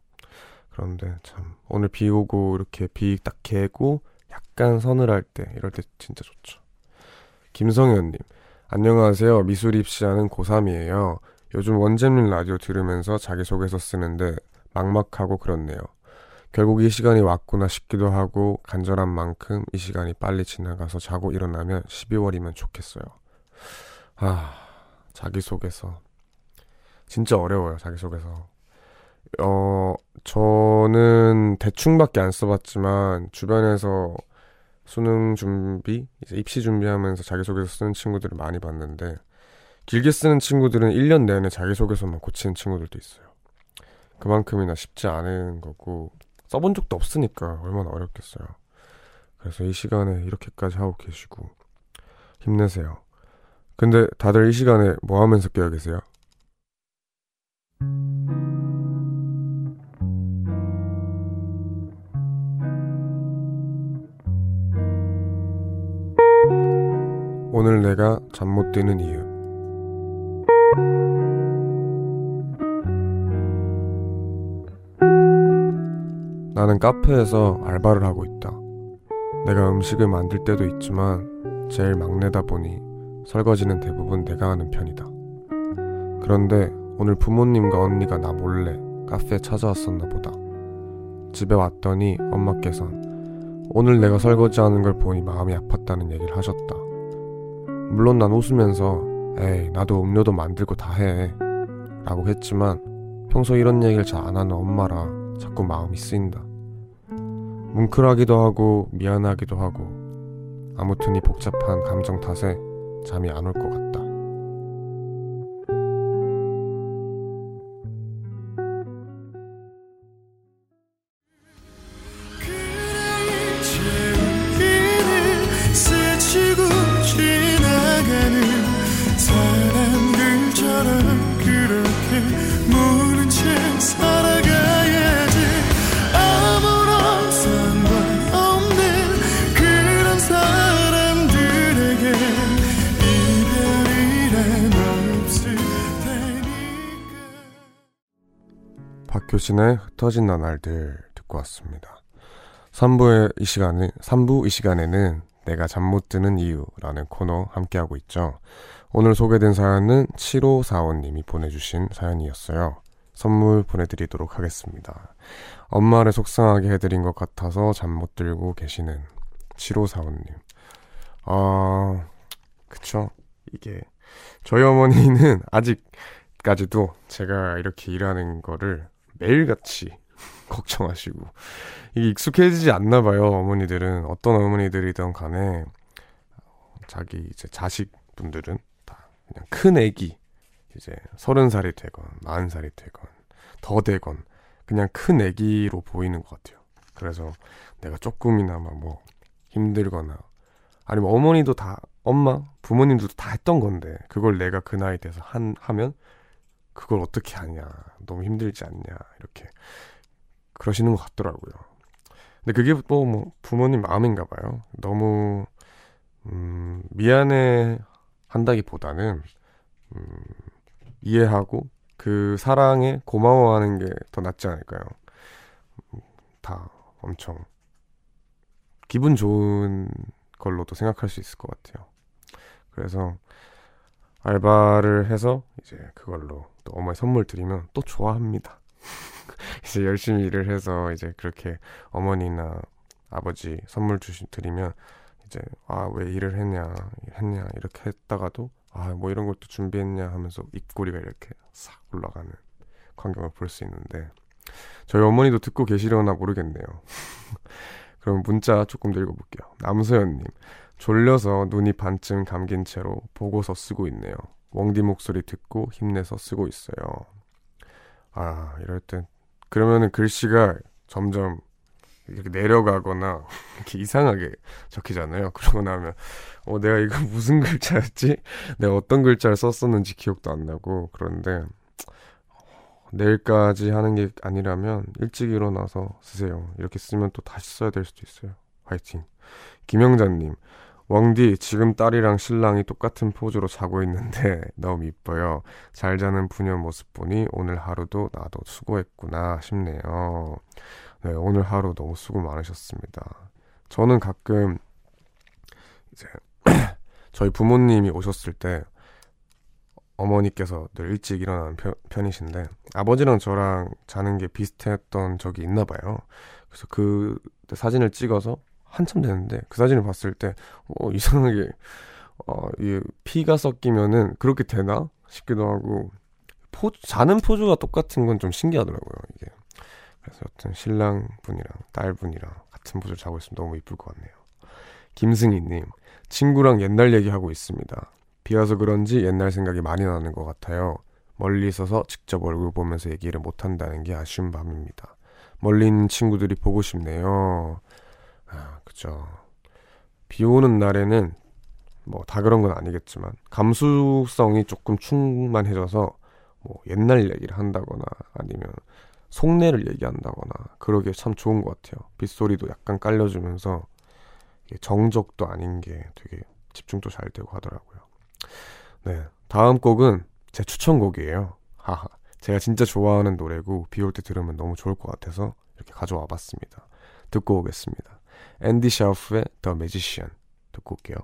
그런데 참 오늘 비 오고 이렇게 비 딱 개고 약간 서늘할 때 이럴 때 진짜 좋죠. 김성현님 안녕하세요. 미술 입시하는 고3이에요. 요즘 원잼민 라디오 들으면서 자기소개서 쓰는데 막막하고 그렇네요. 결국 이 시간이 왔구나 싶기도 하고 간절한 만큼 이 시간이 빨리 지나가서 자고 일어나면 12월이면 좋겠어요. 아, 자기소개서. 진짜 어려워요, 자기소개서. 어, 저는 대충밖에 안 써봤지만 주변에서 수능 준비, 이제 입시 준비하면서 자기소개서 쓰는 친구들을 많이 봤는데 길게 쓰는 친구들은 1년 내내 자기소개서만 고치는 친구들도 있어요. 그만큼이나 쉽지 않은 거고 써본 적도 없으니까 얼마나 어렵겠어요. 그래서 이 시간에 이렇게까지 하고 계시고 힘내세요. 근데 다들 이 시간에 뭐 하면서 깨어 계세요? 오늘 내가 잠 못 드는 이유 나는 카페에서 알바를 하고 있다. 내가 음식을 만들 때도 있지만 제일 막내다 보니 설거지는 대부분 내가 하는 편이다. 그런데 오늘 부모님과 언니가 나 몰래 카페에 찾아왔었나 보다. 집에 왔더니 엄마께선 오늘 내가 설거지하는 걸 보니 마음이 아팠다는 얘기를 하셨다. 물론 난 웃으면서 에이 나도 음료도 만들고 다 해. 라고 했지만 평소 이런 얘기를 잘 안 하는 엄마라 자꾸 마음이 쓰인다. 뭉클하기도 하고 미안하기도 하고 아무튼 이 복잡한 감정 탓에 잠이 안 올 것 같다. 박효신의 흩어진 나날들 듣고 왔습니다. 3부의 이 시간은 3부 이 시간에는 내가 잠 못 드는 이유라는 코너 함께하고 있죠. 오늘 소개된 사연은 7545님이 보내주신 사연이었어요. 선물 보내드리도록 하겠습니다. 엄마를 속상하게 해드린 것 같아서 잠 못 들고 계시는 7545님. 아, 그쵸. 이게, 저희 어머니는 아직까지도 제가 이렇게 일하는 거를 매일같이 걱정하시고, 이게 익숙해지지 않나 봐요, 어머니들은. 어떤 어머니들이든 간에, 자기 이제 자식분들은 다 그냥 큰 애기, 이제 서른 살이 되건, 마흔 살이 되건, 더 되건, 그냥 큰 애기로 보이는 것 같아요. 그래서 내가 조금이나마 뭐 힘들거나, 아니면 어머니도 다, 엄마, 부모님도 다 했던 건데, 그걸 내가 그 나이 돼서 한, 하면, 그걸 어떻게 하냐, 너무 힘들지 않냐, 이렇게. 그러시는 것 같더라고요. 근데 그게 또 뭐 부모님 마음인가 봐요. 너무, 음, 미안해 한다기보다는, 음, 이해하고, 그 사랑에 고마워하는 게 더 낫지 않을까요? 음, 다 엄청 기분 좋은 걸로도 생각할 수 있을 것 같아요. 그래서 알바를 해서 이제 그걸로 또 어머니 선물 드리면 또 좋아합니다. 이제 열심히 일을 해서 이제 그렇게 어머니나 아버지 선물 주시 드리면 이제 아 왜 일을 했냐 했냐 이렇게 했다가도 아 뭐 이런 것도 준비했냐 하면서 입꼬리가 이렇게 싹 올라가는 광경을 볼 수 있는데 저희 어머니도 듣고 계시려나 모르겠네요. 그럼 문자 조금 더 읽어볼게요. 남소연님 졸려서 눈이 반쯤 감긴 채로 보고서 쓰고 있네요. 웡디 목소리 듣고 힘내서 쓰고 있어요. 아 이럴 땐 그러면은 글씨가 점점 이렇게 내려가거나 이렇게 이상하게 적히잖아요. 그러고 나면 어 내가 이거 무슨 글자였지? 내가 어떤 글자를 썼었는지 기억도 안 나고 그런데 내일까지 하는 게 아니라면 일찍 일어나서 쓰세요. 이렇게 쓰면 또 다시 써야 될 수도 있어요. 화이팅. 김영자님, 왕디 지금 딸이랑 신랑이 똑같은 포즈로 자고 있는데 너무 이뻐요. 잘 자는 부녀 모습 보니 오늘 하루도 나도 수고했구나 싶네요. 네, 오늘 하루 너무 수고 많으셨습니다. 저는 가끔 이제 저희 부모님이 오셨을 때 어머니께서 늘 일찍 일어나는 편, 편이신데 아버지랑 저랑 자는 게 비슷했던 적이 있나 봐요. 그래서 그 사진을 찍어서 한참 됐는데 그 사진을 봤을 때 어, 이상하게 어, 이 피가 섞이면은 그렇게 되나 싶기도 하고 포즈, 자는 포즈가 똑같은 건 좀 신기하더라고요 이게. 그래서 여튼 신랑 분이랑 딸 분이랑 같은 포즈를 자고 있으면 너무 이쁠 것 같네요. 김승희님 친구랑 옛날 얘기하고 있습니다. 비 와서 그런지 옛날 생각이 많이 나는 것 같아요. 멀리 있어서 직접 얼굴 보면서 얘기를 못 한다는 게 아쉬운 밤입니다. 멀리 있는 친구들이 보고 싶네요. 아, 그죠. 비 오는 날에는 뭐 다 그런 건 아니겠지만 감수성이 조금 충만해져서 뭐 옛날 얘기를 한다거나 아니면 속내를 얘기한다거나 그러기에 참 좋은 것 같아요. 빗소리도 약간 깔려주면서 정적도 아닌 게 되게 집중도 잘 되고 하더라고요. 네. 다음 곡은 제 추천곡이에요. 하하. 제가 진짜 좋아하는 노래고 비 올 때 들으면 너무 좋을 것 같아서 이렇게 가져와 봤습니다. 듣고 오겠습니다. 앤디 샤우프의 The Magician 듣고 올게요.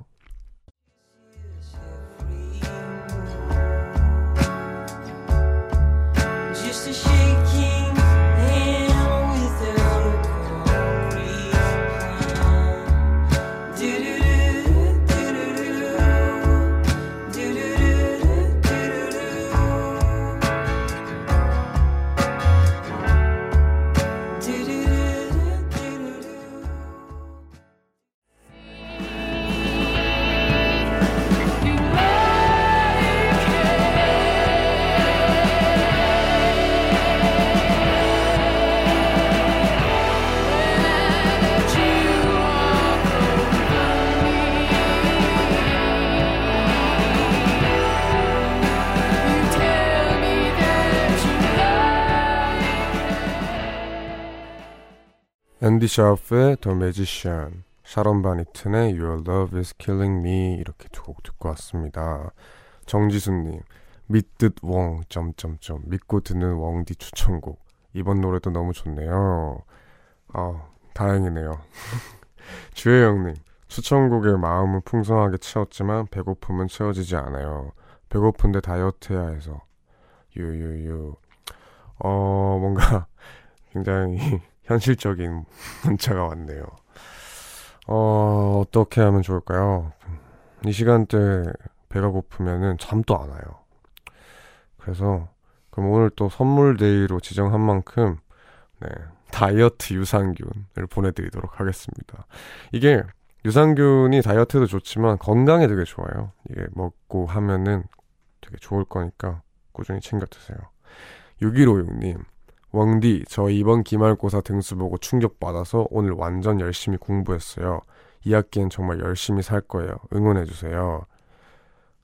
앤디 샤프의 The Magician, 샤론 바니튼의 Your Love Is Killing Me 이렇게 두 곡 듣고 왔습니다. 정지수님, 믿듯 웡 점점점 믿고 듣는 웡디 추천곡 이번 노래도 너무 좋네요. 아, 다행이네요. 주혜영님, 추천곡에 마음은 풍성하게 채웠지만 배고픔은 채워지지 않아요. 배고픈데 다이어트 해야 해서. 유유유. 어, 뭔가 굉장히 현실적인 문자가 왔네요. 어, 어떻게 하면 좋을까요? 이 시간대 배가 고프면은 잠도 안 와요. 그래서 그럼 오늘 또 선물 데이로 지정한 만큼 네, 다이어트 유산균을 보내드리도록 하겠습니다. 이게 유산균이 다이어트도 좋지만 건강에 되게 좋아요. 이게 먹고 하면은 되게 좋을 거니까 꾸준히 챙겨 드세요. 6156님, 왕디, 저 이번 기말고사 등수 보고 충격받아서 오늘 완전 열심히 공부했어요. 2학기엔 정말 열심히 살 거예요. 응원해주세요.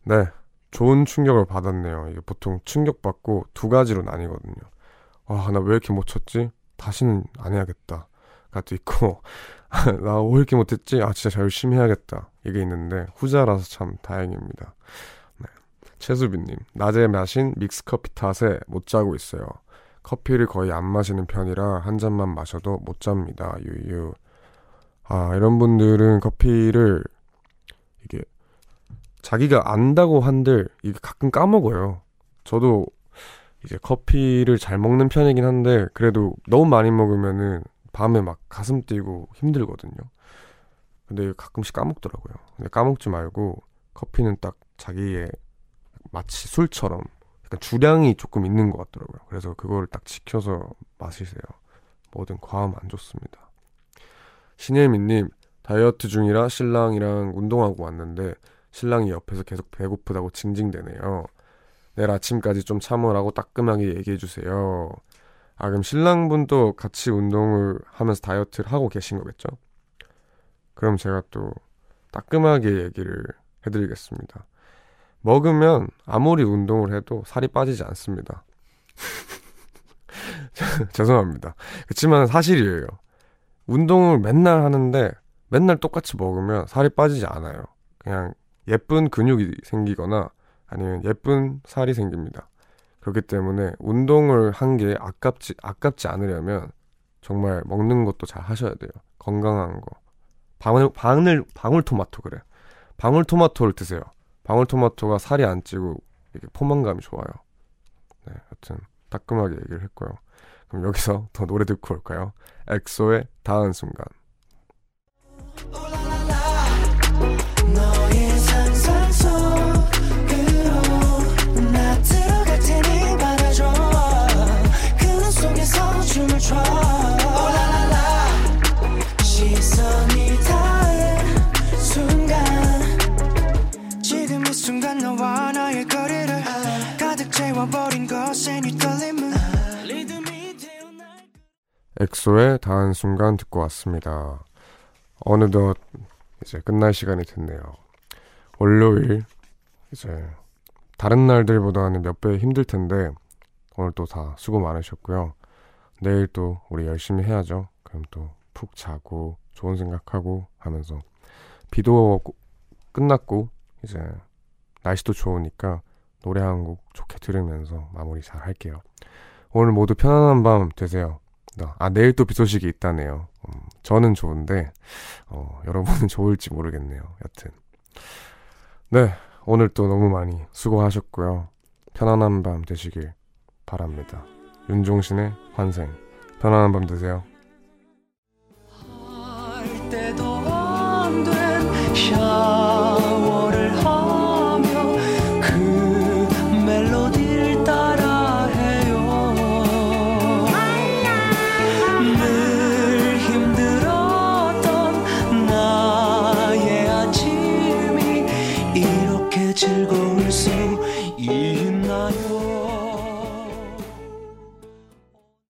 네, 좋은 충격을 받았네요. 이게 보통 충격받고 두 가지로 나뉘거든요. 아, 나 왜 이렇게 못 쳤지? 다시는 안 해야겠다. 가도 있고, 나 왜 이렇게 못했지? 아, 진짜 열심히 해야겠다. 이게 있는데, 후자라서 참 다행입니다. 네. 최수빈님, 낮에 마신 믹스커피 탓에 못 자고 있어요. 커피를 거의 안 마시는 편이라 한 잔만 마셔도 못 잡니다. 유유. 아, 이런 분들은 커피를 이게 자기가 안다고 한들 이게 가끔 까먹어요. 저도 이제 커피를 잘 먹는 편이긴 한데 그래도 너무 많이 먹으면은 밤에 막 가슴 뛰고 힘들거든요. 근데 가끔씩 까먹더라고요. 근데 까먹지 말고 커피는 딱 자기의 마치 술처럼 약간 주량이 조금 있는 것 같더라고요. 그래서 그거를 딱 지켜서 마시세요. 뭐든 과하면 안 좋습니다. 신예민님 다이어트 중이라 신랑이랑 운동하고 왔는데 신랑이 옆에서 계속 배고프다고 징징대네요. 내일 아침까지 좀 참으라고 따끔하게 얘기해 주세요. 아 그럼 신랑분도 같이 운동을 하면서 다이어트를 하고 계신 거겠죠? 그럼 제가 또 따끔하게 얘기를 해드리겠습니다. 먹으면 아무리 운동을 해도 살이 빠지지 않습니다. 죄송합니다. 그렇지만 사실이에요. 운동을 맨날 하는데 맨날 똑같이 먹으면 살이 빠지지 않아요. 그냥 예쁜 근육이 생기거나 아니면 예쁜 살이 생깁니다. 그렇기 때문에 운동을 한 게 아깝지 아깝지 않으려면 정말 먹는 것도 잘 하셔야 돼요. 건강한 거. 방울 방울 방울토마토 그래. 방울토마토를 드세요. 방울토마토가 살이 안 찌고 이게 포만감이 좋아요. 네, 하여튼 따끔하게 얘기를 했고요. 그럼 여기서 더 노래 듣고 올까요? 엑소의 닿은 순간. 엑소의 닿은 순간 듣고 왔습니다. 어느덧 이제 끝날 시간이 됐네요. 월요일 이제 다른 날들보다는 몇 배 힘들 텐데 오늘 또 다 수고 많으셨고요. 내일 또 우리 열심히 해야죠. 그럼 또 푹 자고 좋은 생각하고 하면서 비도 고- 끝났고 이제 날씨도 좋으니까 노래 한 곡 좋게 들으면서 마무리 잘 할게요. 오늘 모두 편안한 밤 되세요. 아, 내일 또 비 소식이 있다네요. 음, 저는 좋은데, 어, 여러분은 좋을지 모르겠네요. 여튼. 네, 오늘 또 너무 많이 수고하셨고요. 편안한 밤 되시길 바랍니다. 윤종신의 환생. 편안한 밤 되세요. 할 때도 안된